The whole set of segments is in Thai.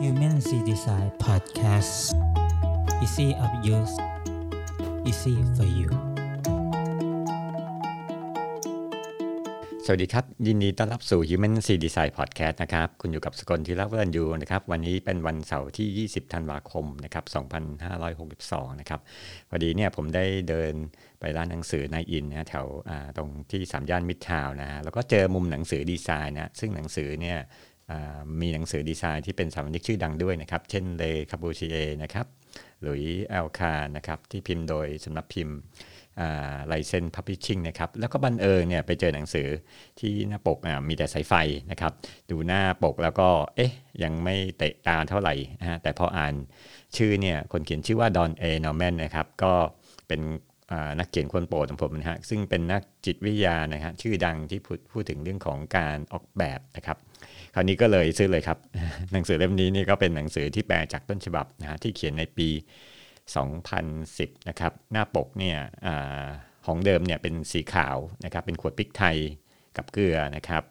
Human C Design Podcast Easy of use Easy for you สวัสดีครับ ยินดีต้อนรับสู่ Human C Design Podcast นะครับ คุณอยู่กับสกลทีรักวรันยูนะครับ วันนี้เป็นวันเสาร์ที่ 20 ธันวาคมนะครับ 2562 นะครับพอดีเนี่ยผมได้เดินไปร้านหนังสือในอินนะแถวตรงที่สามย่านมิตรทาวนะแล้วก็เจอมุมหนังสือดีไซน์นะซึ่งหนังสือเนี่ย มีหนังสือดีไซน์ที่เป็นสถาปนิกชื่อดังด้วยนะครับ เช่น Le Corbusier นะครับหรือ Louis Kahn นะครับที่พิมพ์โดยสำนักพิมพ์ Li-Zenn Publishing นะครับแล้วก็บันเอิญเนี่ยไปเจอหนังสือที่หน้าปกมีแต่สายไฟนะครับ ดูหน้าปกแล้วก็เอ๊ะยังไม่เตะตาเท่าไหร่นะฮะแต่พออ่านชื่อเนี่ยคนเขียนชื่อว่า Don A. Norman นะครับก็เป็นนักเขียนคนโปรดของผมนะฮะซึ่งเป็นนักจิตวิทยานะฮะชื่อดังที่พูดพูดถึงเรื่องของการออกแบบนะครับ คราวนี้ก็เลยซื้อเลยครับ หนังสือเล่มนี้นี่ก็เป็นหนังสือที่แปลจากต้นฉบับนะฮะที่เขียนในปี 2010 นะครับ หน้าปกเนี่ยอของเดิมเนี่ยเป็นสีขาวนะครับ เป็นขวดพริกไทยกับเกลือนะครับ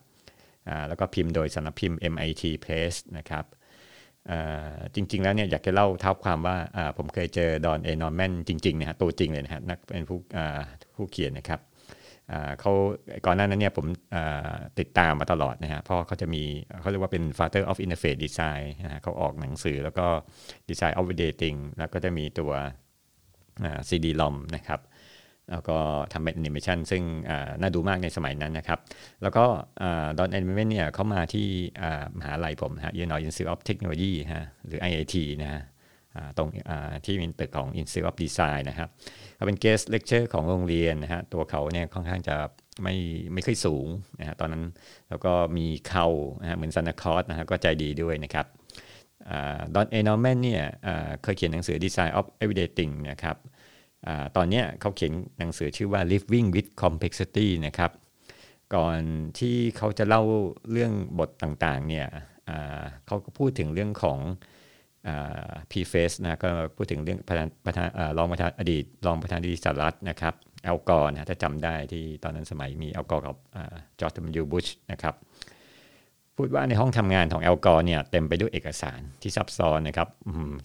แล้วก็พิมพ์โดยสำนักพิมพ์ MIT Press นะครับจริง ๆ แล้วเนี่ยอยากจะเล่าเท้าความว่าผมเคยเจอดอนเอนอร์แมนจริงๆนี่ยตัวจริงเลยนะฮะนักเป็นผู้ผู้เขียนนะครับ เขาก่อนหน้านั้นเนี่ยผมติดตามมาตลอดนะฮะเพราะเขาจะมีเขาเรียกว่าเป็น father of interface design นะฮะเขาออกหนังสือแล้วก็ design of dating แล้วก็จะมีตัว CD ROM นะครับ แล้วก็ทำเป็นแอนิเมชันซึ่งน่าดูมากในสมัยนั้นนะครับ แล้วก็ Don Norman เนี่ยเขามาที่มหาลัยผมฮะ Illinois Institute of Technology ฮะหรือ IIT นะฮะ ตรงที่มีตึกของ Institute of Design นะครับเขาเป็น guest lecture ของโรงเรียนนะฮะตัวเขาเนี่ยค่อนข้างจะไม่ไม่ค่อยสูงนะฮะตอนนั้นแล้วก็มีเข่านะฮะเหมือนซานนคอสนะฮะก็ใจดีด้วยนะครับดอนเอนอร์แมนเนี่ยเคยเขียนหนังสือ Design of Everyday Thing นะครับตอนนี้เขาเขียนหนังสือชื่อว่า Living with Complexity นะครับก่อนที่เขาจะเล่าเรื่องบทต่างๆเนี่ยเขาก็พูดถึงเรื่องของ preface นะก็พูดถึงเรื่องประธานประธานรองประธานอดีตรองประธานาธิบดีสหรัฐนะครับ Al Gore นะถ้าจำได้ที่ตอนนั้นสมัยมี Al Gore กับ George W. Bush นะครับพูดว่าในห้องทำงานของ Al Gore เนี่ยเต็มไปด้วยเอกสารที่ซับซ้อนนะครับ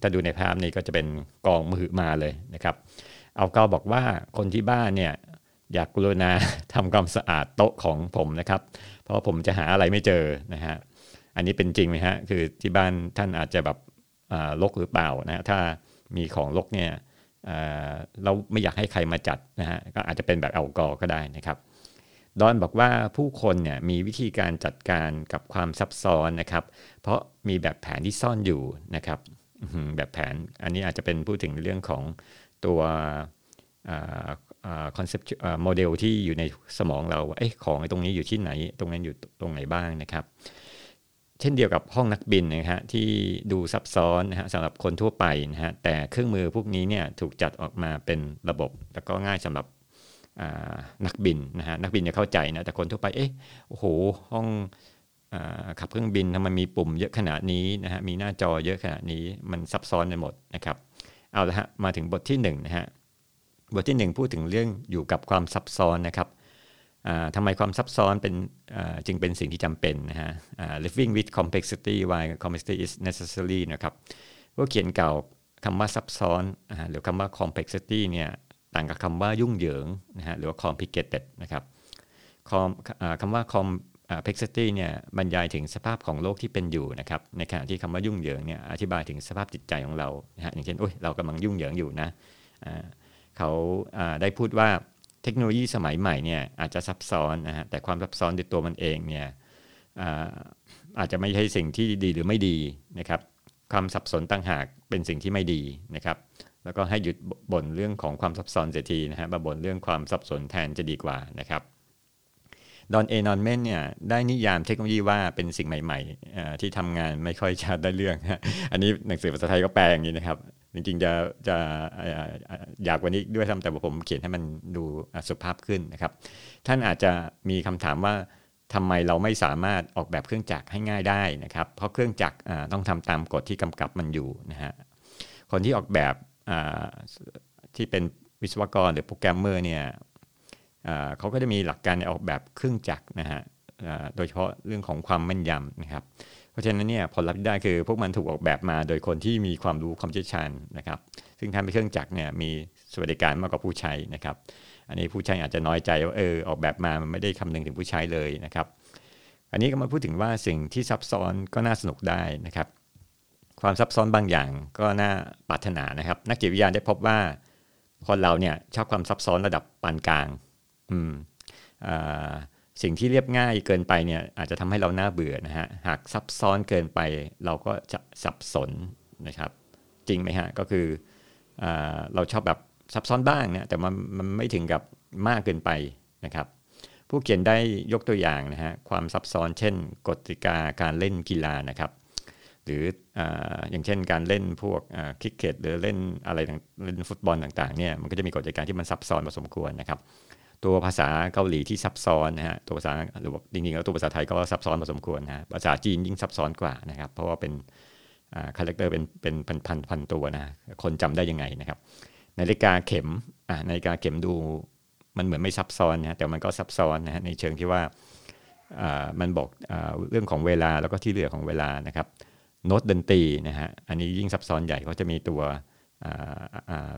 ถ้าดูในภาพนี้ก็จะเป็นกองมหึมาเลยนะครับ Al Gore บอกว่าคนที่บ้านเนี่ยอยากกรุณาทำความสะอาดโต๊ะของผมนะครับ เพราะผมจะหาอะไรไม่เจอนะฮะอันนี้เป็นจริงไหมฮะคือที่บ้านท่านอาจจะแบบ ลกหรือเปล่านะถ้ามีของลกเนี่ยเราไม่อยากให้ใครมาจัดนะฮะก็อาจจะเป็นแบบเอากอก็ได้นะครับดอนบอกว่าผู้คนเนี่ยมีวิธีการจัดการกับความซับซ้อนนะครับ เพราะมีแบบแผนที่ซ่อนอยู่นะครับแบบแผนอันนี้อาจจะเป็นพูดถึงเรื่องของตัวคอนเซปต์โมเดลที่อยู่ในสมองเราว่าของตรงนี้อยู่ที่ไหน ตรงนั้นอยู่ตรงไหนบ้างนะครับ เช่นเดียวกับห้องนักบินนะฮะที่ดูซับซ้อนนะฮะสำหรับคนทั่วไปนะฮะแต่เครื่องมือพวกนี้เนี่ยถูกจัดออกมาเป็นระบบ แล้วก็ง่ายสำหรับนักบินนะฮะนักบินจะเข้าใจนะแต่คนทั่วไปเอ๊ะโอ้โหห้องขับเครื่องบินทำไมมีปุ่มเยอะขนาดนี้นะฮะมีหน้าจอเยอะขนาดนี้มันซับซ้อนไปหมดนะครับเอาละฮะมาถึงบทที่1นนะฮะบทที่ 1 พูดถึงเรื่องอยู่กับความซับซ้อนนะครับ ทำไมความซับซ้อนเป็นจึงเป็นสิ่งที่จำเป็นนะฮะ living with complexity why complexity is necessary นะครับผู้เขียนเก่าคำว่าซับซ้อนหรือคำว่า complexity เนี่ยต่างกับคำว่ายุ่งเหยิงนะฮะหรือว่า complicated นะครับคำว่า complexity เนี่ยบรรยายถึงสภาพของโลกที่เป็นอยู่นะครับในขณะที่คำว่ายุ่งเหยิงเนี่ยอธิบายถึงสภาพจิตใจของเรานะฮะอย่างเช่นโอ้ยเรากำลังยุ่งเหยิงอยู่นะเขาได้พูดว่า เทคโนโลยีสมัยใหม่เนี่ยอาจจะซับซ้อนนะฮะแต่ความซับซ้อนในตัวมันเองเนี่ยอาจจะไม่ใช่สิ่งที่ดีหรือไม่ดีนะครับความสับสนต่างหากเป็นสิ่งที่ไม่ดีนะครับ แล้วก็ให้หยุดบ่นเรื่องของความซับซ้อนเสียทีนะฮะมาบ่นเรื่องความสับสนแทนจะดีกว่านะครับดอนเอนอนเมนเนี่ยได้นิยามเทคโนโลยีว่าเป็นสิ่งใหม่ๆที่ทำงานไม่ค่อยชัดได้เรื่อง อันนี้หนังสือภาษาไทยก็แปลอย่างนี้นะครับ จริงๆจะจะหยาบกว่านี้ด้วยซ้ำแต่ผมเขียนให้มันดูสุภาพขึ้นนะครับ ท่านอาจจะมีคำถามว่าทำไมเราไม่สามารถออกแบบเครื่องจักรให้ง่ายได้นะครับ เพราะเครื่องจักรต้องทำตามกฎที่กำกับมันอยู่นะฮะคนที่ออกแบบที่เป็นวิศวกรหรือโปรแกรมเมอร์เนี่ยเขาก็จะมีหลักการในออกแบบเครื่องจักรนะฮะโดยเฉพาะเรื่องของความแม่นยำนะครับ ราะราะฉะนั้นเนี่ยผลลัพธ์ที่ได้คือพวกมันถูกออกแบบมาโดยคนที่มีความรู้ความเชี่ยวชาญนะครับ ซึ่งทำให้เครื่องจักรเนี่ยมีสวัสดิการมากกว่าผู้ใช้นะครับ อันนี้ผู้ใช้อาจจะน้อยใจว่าเออออกแบบมามันไม่ได้คำนึงถึงผู้ใช้เลยนะครับ อันนี้ก็มาพูดถึงว่าสิ่งที่ซับซ้อนก็น่าสนุกได้นะครับ ความซับซ้อนบางอย่างก็น่าปรารถนานะครับ นักจิตวิทยาได้พบว่าคนเราเนี่ยชอบความซับซ้อนระดับปานกลาง อืมอ่า สิ่งที่เรียบง่ายเกินไปเนี่ยอาจจะทำให้เราหน่าเบื่อนะฮะหากซับซ้อนเกินไปเราก็จะสับสนนะครับ จริงไหมฮะก็คืออเราชอบแบบซับซ้อนบ้างนะแต่มันมันไม่ถึงกับมากเกินไปนะครับ ผู้เขียนได้ยกตัวอย่างนะฮะความซับซ้อนเช่น กติกาการเล่นกีฬานะครับ หรือออย่างเช่นการเล่นพวกคริกเก็ตหรือเล่นอะไรเล่นฟุตบอลต่างๆเนี่ยมันก็จะมีกติกาที่มันซับซ้อนพอสมควรนะครับ ตัวภาษาเกาหลีที่ซับซ้อนนะฮะตัวภาษาหรือจริงๆแล้วตัวภาษาไทยก็ซับซ้อนพอสมควรนะภาษาจีนยิ่งซับซ้อนกว่านะครับ เพราะว่าเป็น character เป็นเป็นพันพันพันตัวนะคนจำได้ยังไงนะครับนาฬิกาเข็มนาฬิกาเข็มดูมันเหมือนไม่ซับซ้อนนะแต่มันก็ซับซ้อนนะฮะในเชิงที่ว่ามันบอกเรื่องของเวลาแล้วก็ที่เหลือของเวลานะครับโน้ตดนตรีนะฮะอันนี้ยิ่งซับซ้อนใหญ่เขาจะมีตัว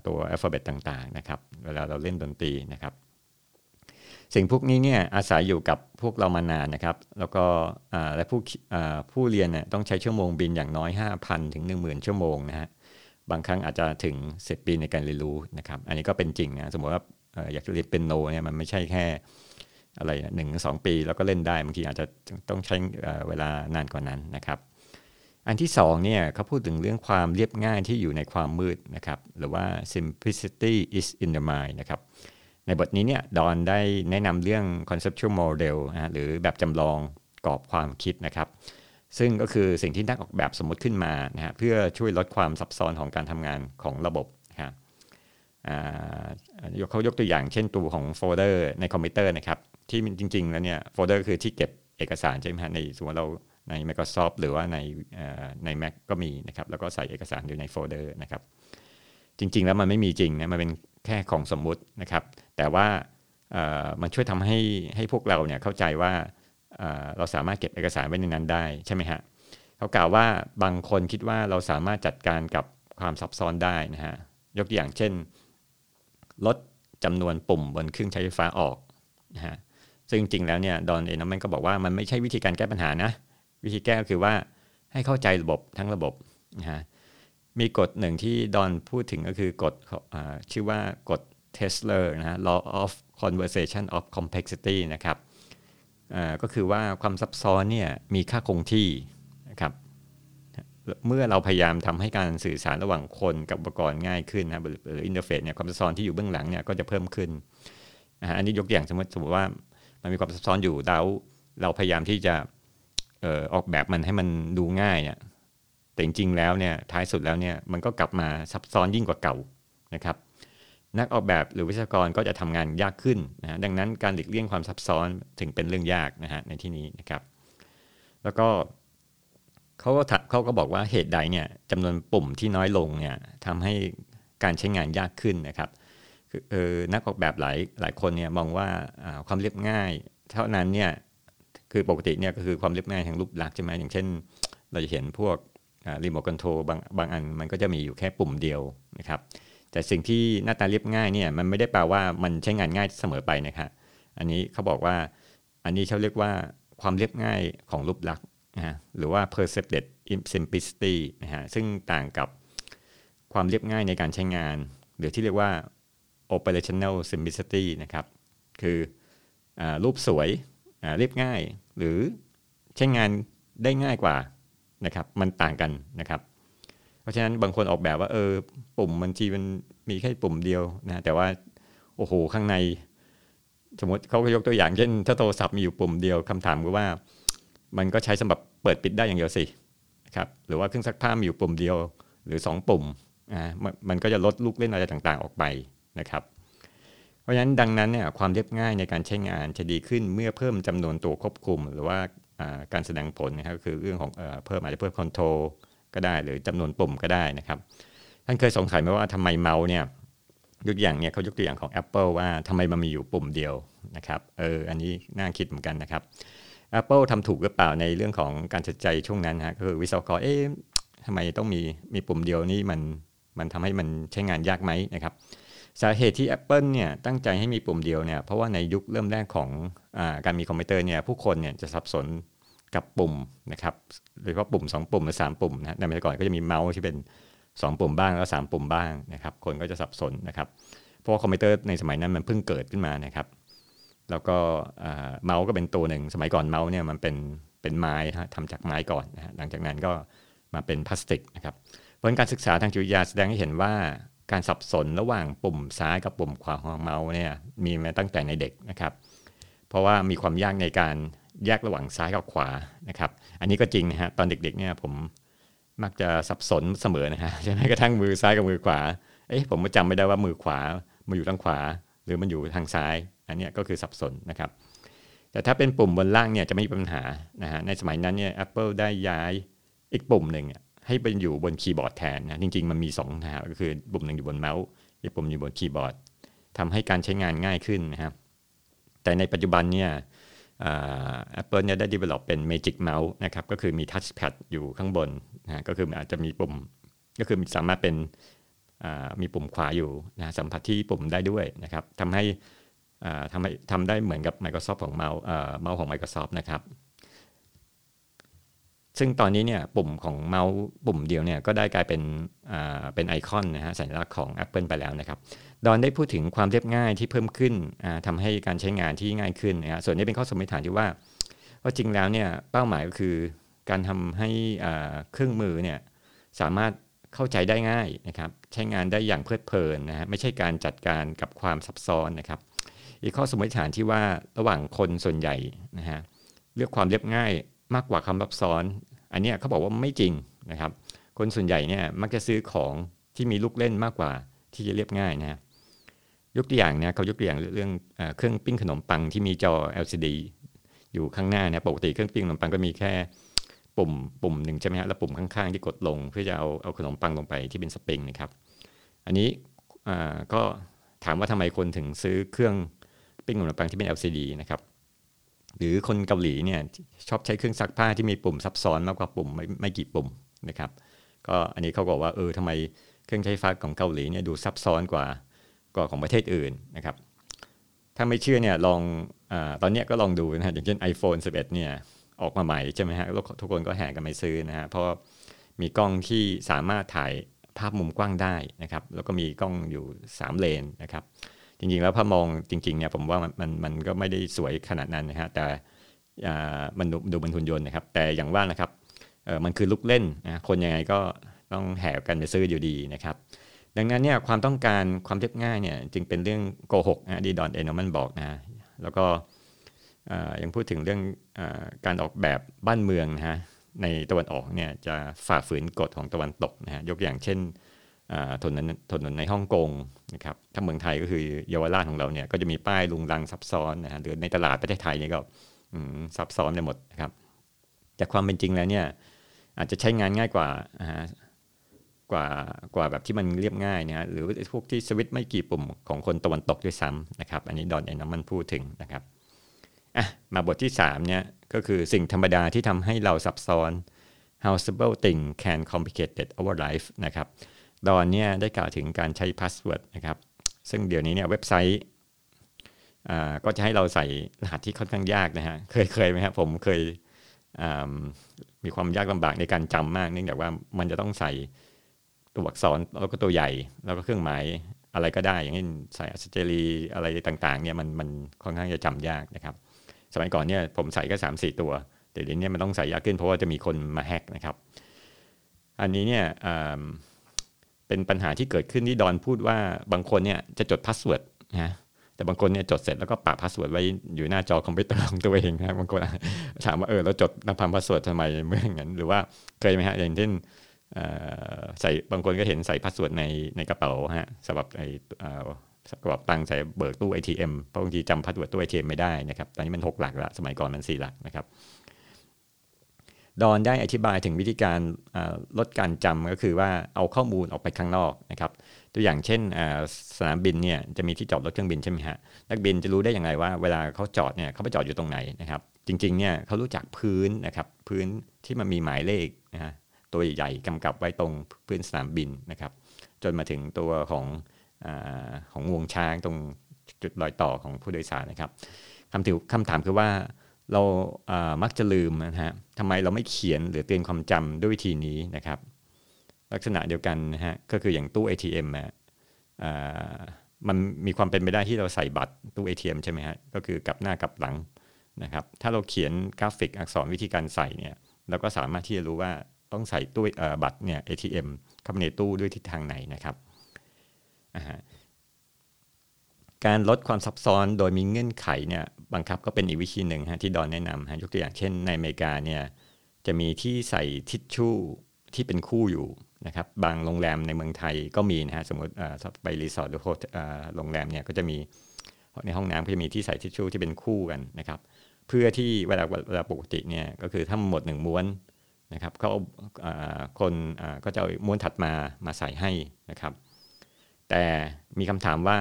ตัวอัลฟาเบตต่างๆนะครับเวลาเราเล่นดนตรีนะครับ สิ่งพวกนี้เนี่ยอาศัยอยู่กับพวกเรามานานนะครับ แล้วก็และผู้ผู้เรียนเนี่ยต้องใช้ชั่วโมงบินอย่างน้อย 5,000 ถึง 10,000 ชั่วโมงนะฮะบางครั้งอาจจะถึง 10 ปีในการเรียนรู้นะครับ อันนี้ก็เป็นจริงนะสมมติว่าอยากเรียนเป็นโนเนี่ยมันไม่ใช่แค่อะไรหนึ่งสองปีแล้วก็เล่นได้บางทีอาจจะต้องใช้เวลานานกว่านั้นนะครับ อันที่สองเนี่ยเขาพูดถึงเรื่องความเรียบง่ายที่อยู่ในความคิดนะครับ หรือว่า simplicity is in the mind นะครับ ในบทนี้เนี่ย Don ได้แนะนำเรื่อง conceptual model นะหรือแบบจำลองกรอบความคิดนะครับ ซึ่งก็คือสิ่งที่นักออกแบบสมมติขึ้นมานะฮะเพื่อช่วยลดความซับซ้อนของการทำงานของระบบนะครับเขายกตัวอย่างเช่นตัวของโฟลเดอร์ในคอมพิวเตอร์นะครับ ที่จริง ๆ แล้วเนี่ยโฟลเดอร์คือที่เก็บเอกสารใช่ไหมฮะในสมมติเราใน Microsoft หรือว่าในใน Mac ก็มีนะครับ แล้วก็ใส่เอกสารอยู่ในโฟลเดอร์นะครับ จริง ๆ แล้วมันไม่มีจริงนะมันเป็นแค่ของสมมุตินะครับ แต่ว่ามันช่วยทำให้ให้พวกเราเนี่ยเข้าใจว่าเราสามารถเก็บเอกสารไว้ในนั้นได้ใช่ไหมฮะเขากล่าวว่าบางคนคิดว่าเราสามารถจัดการกับความซับซ้อนได้นะฮะยกตัวอย่างเช่น ลดจำนวนปุ่มบนเครื่องใช้ไฟฟ้าออกนะฮะซึ่งจริงแล้วเนี่ยดอนเอนอมแมนก็บอกว่ามันไม่ใช่วิธีการแก้ปัญหานะ วิธีแก้ก็คือว่าให้เข้าใจระบบทั้งระบบนะฮะ มีกฎหนึ่งที่ดอนพูดถึงก็คือกฎชื่อว่ากฎ Tesler นะฮะ law of conversation of complexity นะครับก็คือว่าความซับซ้อนเนี่ยมีค่าคงที่นะครับเมื่อเราพยายามทำให้การสื่อสารระหว่างคนกับอุปกรณ์ง่ายขึ้นนะหรืออินเทอร์เฟซเนี่ยความซับซ้อนที่อยู่เบื้องหลังเนี่ยก็จะเพิ่มขึ้นอันนี้ยกตัวอย่างสมมติสมมติว่ามันมีความซับซ้อนอยู่แล้วเราพยายามที่จะออกแบบมันให้มันดูง่ายเนี่ย แต่จริงๆแล้วเนี่ยท้ายสุดแล้วเนี่ยมันก็กลับมาซับซ้อนยิ่งกว่าเก่านะครับ นักออกแบบหรือวิศวกรก็จะทำงานยากขึ้นนะดังนั้นการหลีกเลี่ยงความซับซ้อนถึงเป็นเรื่องยากนะฮะในที่นี้นะครับ แล้วก็เขาก็เขาก็บอกว่าเหตุใดเนี่ยจำนวนปุ่มที่น้อยลงเนี่ยทำให้การใช้งานยากขึ้นนะครับคือออนักออกแบบหลายหลายคนเนี่ยมองว่าความเรียบง่าย เท่านั้นเนี่ยคือปกติเนี่ยก็คือความเรียบง่ายทางรูปลักษณ์ใช่ไหมอย่างเช่น เราจะเห็นพวก รีโมทคอนโทรลบางบางอันมันก็จะมีอยู่แค่ปุ่มเดียวนะครับ แต่สิ่งที่หน้าตาเรียบง่ายเนี่ยมันไม่ได้แปลว่ามันใช้งานง่ายเสมอไปนะครับอันนี้เขาบอกว่าอันนี้เขาเรียกว่าความเรียบง่ายของรูปลักษณ์นะหรือว่า perceived simplicity นะฮะซึ่งต่างกับความเรียบง่ายในการใช้งาน หรือที่เรียกว่า operational simplicity นะครับ คืออรูปสวยเรียบง่าย หรือใช้งานได้ง่ายกว่า นะครับ มันต่างกันนะครับ เพราะฉะนั้นบางคนออกแบบว่าเออปุ่มมันทีมันมีแค่ปุ่มเดียวนะแต่ว่าโอ้โหข้างใน สมมติเขาก็ยกตัวอย่างเช่น ถ้าโทรศัพท์มีอยู่ปุ่มเดียวคำถามก็ว่า มันก็ใช้สำหรับเปิดปิดได้อย่างเดียวสิครับหรือว่าเครื่องซักผ้ามีอยู่ปุ่มเดียวหรือ 2 ปุ่มอ่ามันก็จะลดลูกเล่นอะไรต่างๆ ออกไปนะครับเพราะฉะนั้นดังนั้นเนี่ยความเรียบง่ายในการใช้งานจะดีขึ้นเมื่อเพิ่มจำนวนตัวควบคุม หรือว่า การแสดงผลนะครับคือเรื่องของเพิ่มอาจจะเพิ่ม control ก็ได้ หรือจำนวนปุ่มก็ได้นะครับ ท่านเคยสงสัยไหมว่าทำไมเมาส์เนี่ยยกอย่างเนี่ยเขายกตัวอย่างของ Apple ว่าทำไมมันมีอยู่ปุ่มเดียวนะครับเอออันนี้น่าคิดเหมือนกันนะครับ Apple ทำถูกหรือเปล่าในเรื่องของการตัดใจช่วงนั้นฮะก็คือวิศวกรเอ๊ะทำไมต้องมีมีปุ่มเดียวนี่มันมันทำให้มันใช้งานยากไหมนะครับ สาเหตุที่ Apple เนี่ยตั้งใจให้มีปุ่มเดียวเนี่ยเพราะว่าในยุคเริ่มแรกของอการมีคอมพิวเตอร์เนี่ยผู้คนเนี่ยจะสับสนกับปุ่มนะครับโดยเฉพาะปุ่ม 2 ปุ่มหรือ 3 ปุ่มนะในสมัยก่อนก็จะมีเมาส์ที่เป็น 2 ปุ่มบ้างแล้ว 3 ปุ่มบ้างนะครับคนก็จะสับสนนะครับเพราะว่าคอมพิวเตอร์ในสมัยนั้นมันเพิ่งเกิดขึ้นมานะครับแล้วก็เมาส์ก็เป็นตัวหนึ่งสมัยก่อนเมาส์เนี่ยมันเป็นเป็นไม้ทำจากไม้ก่อนนะหลังจากนั้นก็มาเป็นพลาสติกนะครับผลการศึกษาทางจิตวิทยาแสดงให้เห็นว่า การสับสนระหว่างปุ่มซ้ายกับปุ่มขวาของเมาส์เนี่ยมีมาตั้งแต่ในเด็กนะครับ เพราะว่ามีความยากในการแยกระหว่างซ้ายกับขวานะครับ อันนี้ก็จริงนะฮะตอนเด็กๆเนี่ยผมมักจะสับสนเสมอนะฮะใช่ไหมกระทั่งมือซ้ายกับมือขวาเอ๊ะผมก็จำไม่ได้ว่ามือขวามาอยู่ทางขวา หรือมันอยู่ทางซ้าย อันนี้ก็คือสับสนนะครับ แต่ถ้าเป็นปุ่มบนล่างเนี่ยจะไม่มีปัญหานะฮะในสมัยนั้นเนี่ย Apple ได้ย้ายอีกปุ่มหนึ่ง ให้เป็นอยู่บนคีย์บอร์ดแทนนะจริง ๆ มันมี2นะฮะก็คือปุ่มหนึ่งอยู่บนเมาส์อีกปุ่มอยู่บนคีย์บอร์ดทำให้การใช้งานง่ายขึ้นนะครับแต่ในปัจจุบันเนี่ยแอปเปิลเนี่ยได้ develop เป็น Magic Mouse นะครับก็คือมี Touchpad อยู่ข้างบนนะก็คืออาจจะมีปุ่มก็คือสามารถเป็นมีปุ่มขวาอยู่นะสัมผัสที่ปุ่มได้ด้วยนะครับทำให้ทำให้ทำได้เหมือนกับ Microsoft ของเมาส์เมาส์ของ Microsoft นะครับ ซึ่งตอนนี้เนี่ยปุ่มของเมาส์ปุ่มเดียวเนี่ยก็ได้กลายเป็นเป็นไอคอนนะฮะสัญลักษณ์ของ Apple ไปแล้วนะครับ ดอนได้พูดถึงความเรียบง่ายที่เพิ่มขึ้นทำให้การใช้งานที่ง่ายขึ้นนะฮะส่วนนี้เป็นข้อสมมติฐานที่ว่าว่าจริงแล้วเนี่ยเป้าหมายก็คือการทำให้เครื่องมือเนี่ยสามารถเข้าใจได้ง่ายนะครับใช้งานได้อย่างเพลิดเพลินนะฮะไม่ใช่การจัดการกับความซับซ้อนนะครับ อีกข้อสมมติฐานที่ว่าระหว่างคนส่วนใหญ่นะฮะเลือกความเรียบง่าย มากกว่าคำซับซ้อน อันนี้เขาบอกว่าไม่จริงนะครับ คนส่วนใหญ่เนี่ยมักจะซื้อของที่มีลูกเล่นมากกว่าที่จะเรียบง่ายนะยกตัวอย่างเนี่ยเขายกตัวอย่างเรื่องเครื่องปิ้งขนมปังที่มีจอ LCD อยู่ข้างหน้าเนี่ยปกติเครื่องปิ้งขนมปังก็มีแค่ปุ่มปุ่มหนึ่งใช่ไหมฮะแล้วปุ่มข้างๆ ที่กดลงเพื่อจะเอาเอาขนมปังลงไปที่เป็นสปริงนะครับ อันนี้ก็ถามว่าทำไมคนถึงซื้อเครื่องปิ้งขนมปังที่เป็น LCD นะครับ หรือคนเกาหลีเนี่ยชอบใช้เครื่องซักผ้าที่มีปุ่มซับซ้อนมากกว่าปุ่มไม่ไม่กี่ปุ่มนะครับ ก็อันนี้เขาบอกว่าเออทำไมเครื่องใช้ไฟฟ้าของเกาหลีเนี่ยดูซับซ้อนกว่ากว่าของประเทศอื่นนะครับ ถ้าไม่เชื่อเนี่ยลองอตอนนี้ก็ลองดูนะฮะอย่างเช่น iPhone 11 เนี่ยออกมาใหม่ใช่ไหมฮะแล้วทุกคนก็แห่กันไปซื้อนะฮะเพราะมีกล้องที่สามารถถ่ายภาพมุมกว้างได้นะครับ แล้วก็มีกล้องอยู่ 3 เลนนะครับ จริงๆ แล้วพอมองจริงๆเนี่ยผมว่ามันมันก็ไม่ได้สวยขนาดนั้นนะฮะแต่มันดูเป็นหุ่นยนต์นะครับ แต่อย่างว่านะครับมันคือลูกเล่นนะคนยังไงก็ต้องแห่กันไปซื้ออยู่ดีนะครับ ดังนั้นเนี่ยความต้องการความเรียบง่ายเนี่ยจึงเป็นเรื่องโกหกนะดีดอนเอนอมันบอกนะแล้วก็ยังพูดถึงเรื่องอการออกแบบบ้านเมืองนะฮะในตะวันออกเนี่ยจะฝ่าฝืนกฎของตะวันตกนะฮะยกอย่างเช่น ถนนถนนในฮ่องกงนะครับถ้าเมืองไทยก็คือเยาวราชของเราเนี่ยก็จะมีป้ายลุงลังซับซ้อนนะฮะหรือในตลาดประเทศไทยนี่ก็ซับซ้อนไปหมดนะครับแต่ความเป็นจริงแล้วเนี่ยอาจจะใช้งานง่ายกว่ากว่ากว่าแบบที่มันเรียบง่ายนะฮะหรือพวกที่สวิตช์ไม่กี่ปุ่มของคนตะวันตกด้วยซ้ำนะครับ อันนี้ดอน นอร์แมนพูดถึงนะครับอะมาบทที่3เนี่ยก็คือสิ่งธรรมดาที่ทำให้เราซับซ้อน how simple thing can complicate our life นะครับ ดอนเนี่ยได้กล่าวถึงการใช้ password นะครับ ซึ่งเดี๋ยวนี้เนี่ยเว็บไซต์ก็จะให้เราใส่รหัสที่ค่อนข้างยากนะฮะ เคยเคยไหมครับผมเคยมีความยากลำบากในการจำมาก เนื่องจากว่ามันจะต้องใส่ตัวอักษรแล้วก็ตัวใหญ่ แล้วก็เครื่องหมายอะไรก็ได้ อย่างเช่นใส่อัสเจรีอะไรต่างๆเนี่ยมันมันค่อนข้างจะจำยากนะครับ สมัยก่อนเนี่ยผมใส่ก็สามสี่ตัวแต่เดี๋ยวนี้มันต้องใส่ยากขึ้นเพราะว่าจะมีคนมาแฮกนะครับ อันนี้เนี่ย เป็นปัญหาที่เกิดขึ้นที่ดอนพูดว่าบางคนเนี่ยจะจด password นะแต่บางคนเนี่ยจดเสร็จแล้วก็ปะ password ไว้อยู่หน้าจอคอมพิวเตอร์ของตัวเองนะบางคนถามว่าเออเราจดนับพัน password ทำไมเมื่ออย่างนั้น หรือว่าเคยไหมฮะอย่างเช่นใส่บางคนก็เห็นใส่ password ในในกระเป๋าฮะสำหรับไอ้กระเป๋าตังค์ใส่เบิกตู้ ATM เพราะบางทีจำ password ตู้ ATM ไม่ได้นะครับตอนนี้มัน 6 หลักละสมัยก่อนมัน 4 หลักนะครับ ดอนได้อธิบายถึงวิธีการลดการจำก็คือว่าเอาข้อมูลออกไปข้างนอกนะครับตัวอย่างเช่นสนามบินเนี่ยจะมีที่จอดรถเครื่องบินใช่ไหมฮะนักบินจะรู้ได้อย่างไรว่าเวลาเขาจอดเนี่ยเขาไปจอดอยู่ตรงไหนนะครับจริงๆเนี่ยเขารู้จักพื้นนะครับพื้นที่มันมีหมายเลขนะฮะตัวใหญ่ๆกำกับไว้ตรงพื้นสนามบินนะครับจนมาถึงตัวของอของวงช้างตรงจุดรอยต่อของผู้โดยสารนะครับคำถามคำถามคือว่า เรามักจะลืมนะฮะทำไมเราไม่เขียนหรือเตือนความจำด้วยวิธีนี้นะครับ ลักษณะเดียวกันนะฮะก็คืออย่างตู้ ATM อะมันมีความเป็นไปได้ที่เราใส่บัตรตู้ ATM ใช่ไหมฮะก็คือกลับหน้ากลับหลังนะครับ ถ้าเราเขียนกราฟิกอักษรวิธีการใส่เนี่ยเราก็สามารถที่จะรู้ว่าต้องใส่ตู้บัตรเนี่ย ATM เข้าในตู้ด้วยทิศทางไหนนะครับ การลดความซับซ้อนโดยมีเงื่อนไขเนี่ยบังคับก็เป็นอีกวิธีหนึ่งฮะที่ดอนแนะนำฮะยกตัวอย่างเช่นในอเมริกาเนี่ยจะมีที่ใส่ทิชชู่ที่เป็นคู่อยู่นะครับบางโรงแรมในเมืองไทยก็มีนะฮะสมมติไปรีสอร์ทหรือโรงแรมเนี่ยก็จะมีในห้องน้ำก็จะมีที่ใส่ทิชชู่ที่เป็นคู่กันนะครับ เพื่อที่เวลาเวลาปกติเนี่ยก็คือถ้าหมดหนึ่งม้วนนะครับเขาคนก็จะม้วนถัดมามาใส่ให้นะครับ แต่มีคำถามว่า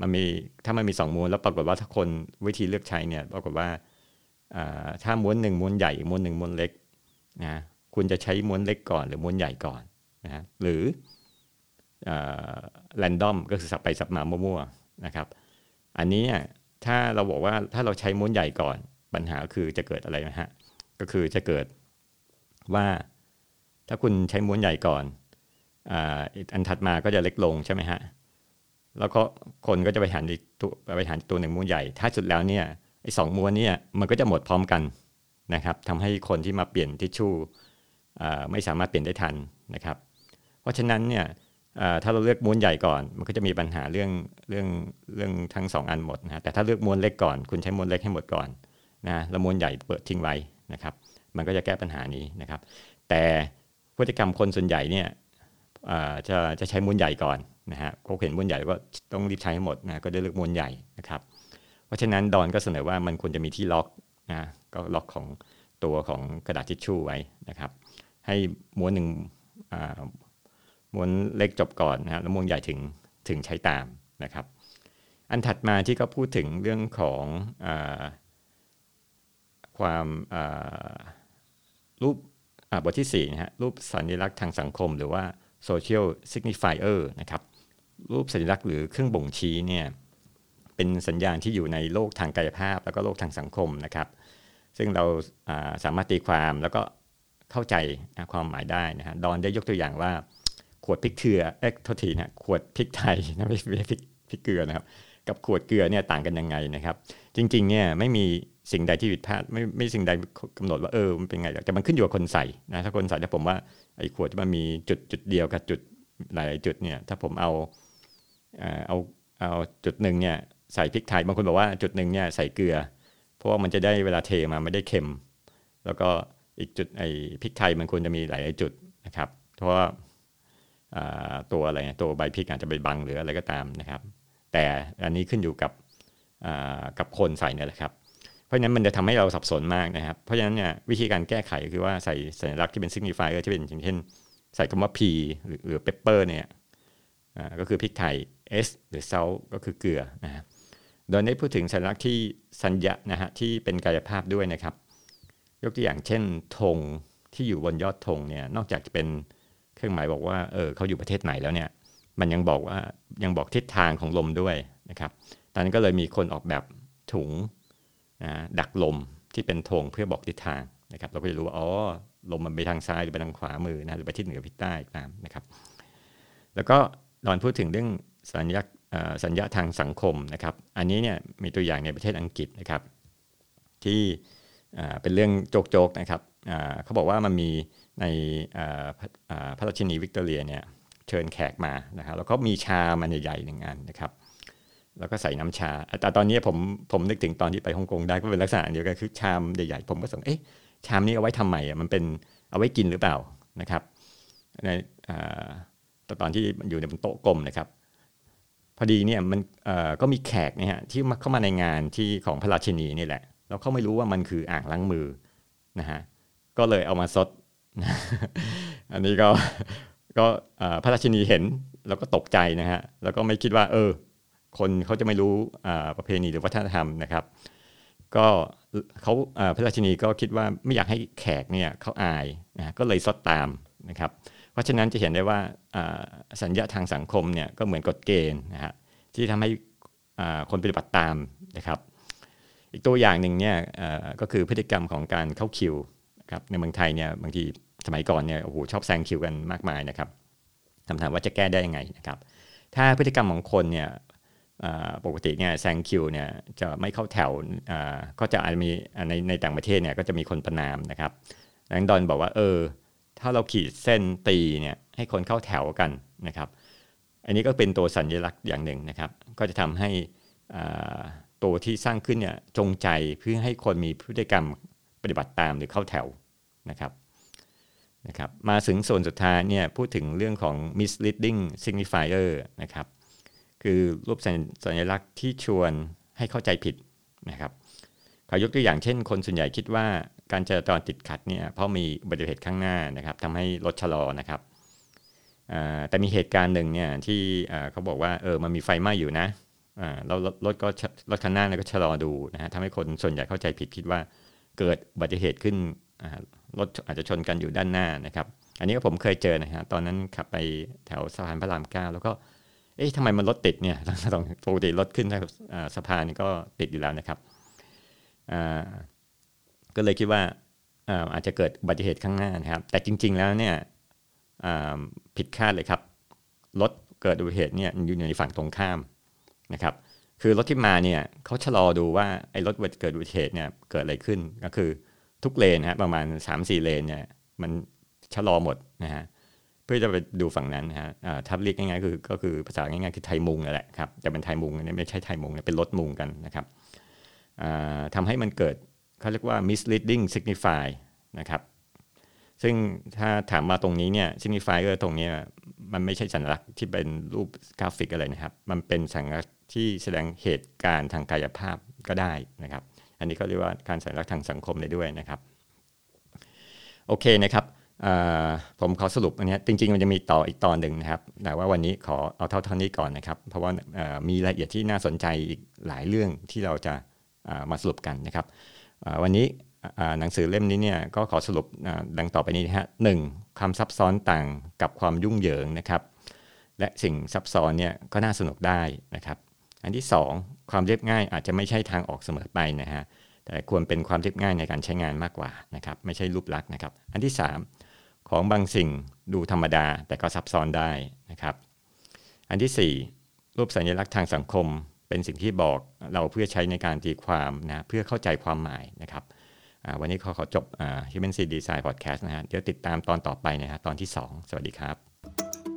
มันมีถ้ามันมีสองม้วนแล้วปรากฏว่าถ้าคนวิธีเลือกใช้เนี่ยปรากฏว่าถ้าม้วนหนึ่งม้วนใหญ่ม้วนหนึ่งม้วนเล็กนะคุณจะใช้ม้วนเล็กก่อน หรือม้วนใหญ่ก่อนนะหรือแรนดอมก็คือสับไปสับมามั่วๆนะครับ อันนี้ถ้าเราบอกว่าถ้าเราใช้ม้วนใหญ่ก่อนปัญหาคือจะเกิดอะไรนะฮะก็คือจะเกิดว่าถ้าคุณใช้ม้วนใหญ่ก่อนอันถัดมาก็จะเล็กลงใช่ไหมฮะ แล้วก็คนก็จะไปหันอีกตัวไปหันตัวหนึ่งม้วนใหญ่ ถ้าสุดแล้วเนี่ยไอ้สองม้วนเนี่ยมันก็จะหมดพร้อมกันนะครับทำให้คนที่มาเปลี่ยนทิชชู่ไม่สามารถเปลี่ยนได้ทันนะครับ เพราะฉะนั้นเนี่ยถ้าเราเลือกม้วนใหญ่ก่อน มันก็จะมีปัญหาเรื่องเรื่องเรื่องทั้งสองอันหมดนะแต่ถ้าเลือกม้วนเล็กก่อน คุณใช้ม้วนเล็กให้หมดก่อนนะแล้วม้วนใหญ่เปิดทิ้งไว้นะครับ มันก็จะแก้ปัญหานี้นะครับ แต่พฤติกรรมคนส่วนใหญ่เนี่ยจะจะใช้ม้วนใหญ่ก่อน นะฮะเขาเห็นมวนใหญ่ก็ต้องรีบใช้ให้หมดนะก็ได้เลือกมวนใหญ่นะครับ เพราะฉะนั้นดอนก็เสนอว่ามันควรจะมีที่ล็อกนะก็ล็อกของตัวของกระดาษทิชชู่ไว้นะครับ ให้ม้วนหนึ่งม้วนเล็กจบก่อนนะแล้วม้วนใหญ่ถึงถึงใช้ตามนะครับ อันถัดมาที่เขาพูดถึงเรื่องของอความรูปบทที่4นะฮะรูปสัญลักษณ์ทางสังคมหรือว่า social signifier นะครับ รูปสัญลักษณ์หรือเครื่องบ่งชี้เนี่ยเป็นสัญญาณที่อยู่ในโลกทางกายภาพ แล้วก็โลกทางสังคมนะครับ ซึ่งเราสามารถตีความแล้วก็เข้าใจความหมายได้นะฮะดอนได้ยกตัวอย่างว่า ขวดพริกเกลือเอ็กโทษทีนะขวดพริกไทยนะไม่ใช่พริกพริกเกลือนะครับ กับขวดเกลือเนี่ยต่างกันยังไงนะครับ จริงๆเนี่ยไม่มีสิ่งใดที่ผิดพลาดไม่ไม่สิ่งใดกำหนดว่าเออมันเป็นไงแต่มันขึ้นอยู่กับคนใส่นะถ้าคนใส่ถ้าผมว่าไอ้ขวดที่มันมีจุดจุดเดียวกับจุดหลายจุดเนี่ยถ้าผมเอา เอาเอาจุดหนึ่งเนี่ยใส่พริกไทยบางคนบอกว่าจุดหนึ่งเนี่ยใส่เกลือ เพราะว่ามันจะได้เวลาเทมาไม่ได้เค็ม แล้วก็อีกจุดไอ้พริกไทยมันควรจะมีหลายจุดนะครับ เพราะว่าตัวอะไรตัวใบพริกอาจจะไปบังหรืออะไรก็ตามนะครับ แต่อันนี้ขึ้นอยู่กับกับคนใส่เนี่ยแหละครับเพราะฉะนั้นมันจะทำให้เราสับสนมากนะครับ เพราะฉะนั้นเนี่ยวิธีการแก้ไขคือว่าใส่สัญลักษณ์ที่เป็น signifier ที่เป็นอย่างเช่น ใส่คำว่า P หรือหรือ pepper เนี่ย ก็คือพริกไทย S หรือ salt ก็คือเกลือนะฮะโดยได้พูดถึงสัญลักษณ์ที่สัญญานะฮะที่เป็นกายภาพด้วยนะครับ ยกตัวอย่างเช่นธงที่อยู่บนยอดธงเนี่ยนอกจากจะเป็นเครื่องหมายบอกว่าเออเขาอยู่ประเทศไหนแล้วเนี่ยมันยังบอกว่ายังบอกทิศทางของลมด้วยนะครับตอนนั้นก็เลยมีคนออกแบบถุงนะดักลมที่เป็นธงเพื่อบอกทิศทางนะครับ เราก็จะรู้ว่าอ๋อลมมันไปทางซ้ายหรือไปทางขวามือนะหรือไปทิศเหนือทิศใต้ตามนะครับ แล้วก็ ตอนพูดถึงเรื่องสัญญาสัญญาทางสังคมนะครับ อันนี้เนี่ยมีตัวอย่างในประเทศอังกฤษนะครับ ที่เป็นเรื่องโจกๆนะครับเขาบอกว่ามันมีในพระราชินีวิกตอเรียเนี่ยเชิญแขกมานะครับแล้วก็มีชามันใหญ่ๆหนึ่งอันนะครับ แล้วก็ใส่น้ำชา แต่ตอนนี้ผมผมนึกถึงตอนที่ไปฮ่องกงได้ก็เป็นลักษณะเดียวกันคือชามใหญ่ๆผมก็สงเอ๊ะชามนี้เอาไว้ทำไมอะมันเป็นเอาไว้กินหรือเปล่านะครับใน ตอนที่อยู่ในบนโต๊ะกลมนะครับ พอดีเนี่ยมันก็มีแขกเนี่ยที่เข้ามาในงานที่ของพระราชินีนี่แหละเราเขาไม่รู้ว่ามันคืออ่างล้างมือนะฮะก็เลยเอามาซดอันนี้ก็ก็พระราชินีเห็นแล้วก็ตกใจนะฮะแล้วก็ไม่คิดว่า เออ คนเขาจะไม่รู้ประเพณีหรือวัฒนธรรมนะครับ ก็เขาพระราชินีก็คิดว่าไม่อยากให้แขกเนี่ยเขาอายนะก็เลยซดตามนะครับ เพราะฉะนั้นจะเห็นได้ว่าสัญญาทางสังคมเนี่ยก็เหมือนกฎเกณฑ์นะฮะที่ทำให้คนปฏิบัติตามนะครับ อีกตัวอย่างหนึ่งเนี่ยก็คือพฤติกรรมของการเข้าคิวครับในเมืองไทยเนี่ยบางทีสมัยก่อนเนี่ยโอ้โหชอบแซงคิวกันมากมายนะครับคำถามว่าจะแก้ได้ยังไงนะครับ ถ้าพฤติกรรมของคนเนี่ยปกติเนี่ยแซงคิวเนี่ยจะไม่เข้าแถวก็จะอาจจะมีในในต่างประเทศเนี่ยก็จะมีคนประนามนะครับดังดอนบอกว่าเออ ถ้าเราขีดเส้นตีเนี่ยให้คนเข้าแถวกันนะครับ อันนี้ก็เป็นตัวสัญลักษณ์อย่างหนึ่งนะครับ ก็จะทำให้ตัวที่สร้างขึ้นเนี่ยจงใจเพื่อให้คนมีพฤติกรรมปฏิบัติตามหรือเข้าแถวนะครับนะครับ มาถึงส่วนสุดท้ายเนี่ยพูดถึงเรื่องของ misleading signifier นะครับ คือรูปสัญลักษณ์ที่ชวนให้เข้าใจผิดนะครับ ขายกตัวอย่างเช่น คนส่วนใหญ่คิดว่าการจราจรติดขัดเนี่ยเพราะมีอุบัติเหตุข้างหน้านะครับทำให้รถชะลอนะครับแต่มีเหตุการณ์หนึ่งเนี่ยที่เขาบอกว่าเออมันมีไฟไหม้อยู่นะแล้วรถก็รถคันหน้าก็ชะลอดูนะฮะทำให้คนส่วนใหญ่เข้าใจผิดคิดว่าเกิดอุบัติเหตุขึ้นรถอาจจะชนกันอยู่ด้านหน้านะครับ อันนี้ก็ผมเคยเจอนะฮะตอนนั้นขับไปแถวสะพานพระรามเก้าแล้วก็เอ๊ะทำไมมันรถติดเนี่ยต้องปกติรถขึ้นสะพานก็ติดอยู่แล้วนะครับ ก็เลยคิดว่าอาจจะเกิดอุบัติเหตุข้างหน้านะครับ แต่จริง ๆ แล้วเนี่ยผิดคาดเลยครับ รถเกิดอุบัติเหตุเนี่ยอยู่ในฝั่งตรงข้ามนะครับ คือรถที่มาเนี่ยเขาชะลอดูว่าไอ้รถเกิดอุบัติเหตุเนี่ยเกิดอะไรขึ้น ก็คือทุกเลนนะฮะประมาณ 3-4 เลนเนี่ยมันชะลอหมดนะฮะเพื่อจะไปดูฝั่งนั้นนะฮะทับเรียกง่ายๆคือก็คือภาษาง่ายๆคือไทยมุงนั่นแหละครับแต่เป็นไทยมุงนี่ไม่ใช่ไทยมุงเป็นรถมุงกันนะครับ ทำให้มันเกิดเขาเรียกว่า misleading signify นะครับซึ่งถ้าถามมาตรงนี้เนี่ย signify ก็ตรงนี้มันไม่ใช่สัญลักษณ์ที่เป็นรูปกราฟิกอะไรนะครับ มันเป็นสัญลักษณ์ที่แสดงเหตุการณ์ทางกายภาพก็ได้นะครับ อันนี้ก็เรียกว่าการสัญลักษณ์ทางสังคมได้ด้วยนะครับ โอเคนะครับผมขอสรุปอันนี้จริงๆ มันจะมีต่ออีกตอนหนึ่งนะครับ แต่ว่าวันนี้ขอเอาเท่าเท่านี้ก่อนนะครับ เพราะว่ามีรายละเอียดที่น่าสนใจอีกหลายเรื่องที่เราจะ มาสรุปกันนะครับวันนี้หนังสือเล่มนี้เนี่ยก็ขอสรุปดังต่อไปนี้นะฮะหนึ่งคำซับซ้อนต่างกับความยุ่งเหยิงนะครับ และสิ่งซับซ้อนเนี่ยก็น่าสนุกได้นะครับ อันที่ 2 ความเรียบง่ายอาจจะไม่ใช่ทางออกเสมอไปนะฮะแต่ควรเป็นความเรียบง่ายในการใช้งานมากกว่านะครับ ไม่ใช่รูปลักษณ์นะครับ อันที่ 3 ของบางสิ่งดูธรรมดาแต่ก็ซับซ้อนได้นะครับ อันที่ 4 รูปสัญลักษณ์ทางสังคม เป็นสิ่งที่บอกเราเพื่อใช้ในการตีความนะเพื่อเข้าใจความหมายนะครับวันนี้ขอขอจบ Human Seed Design Podcast นะฮะเดี๋ยวติดตามตอนต่อไปนะฮะตอนที่ 2 สวัสดีครับ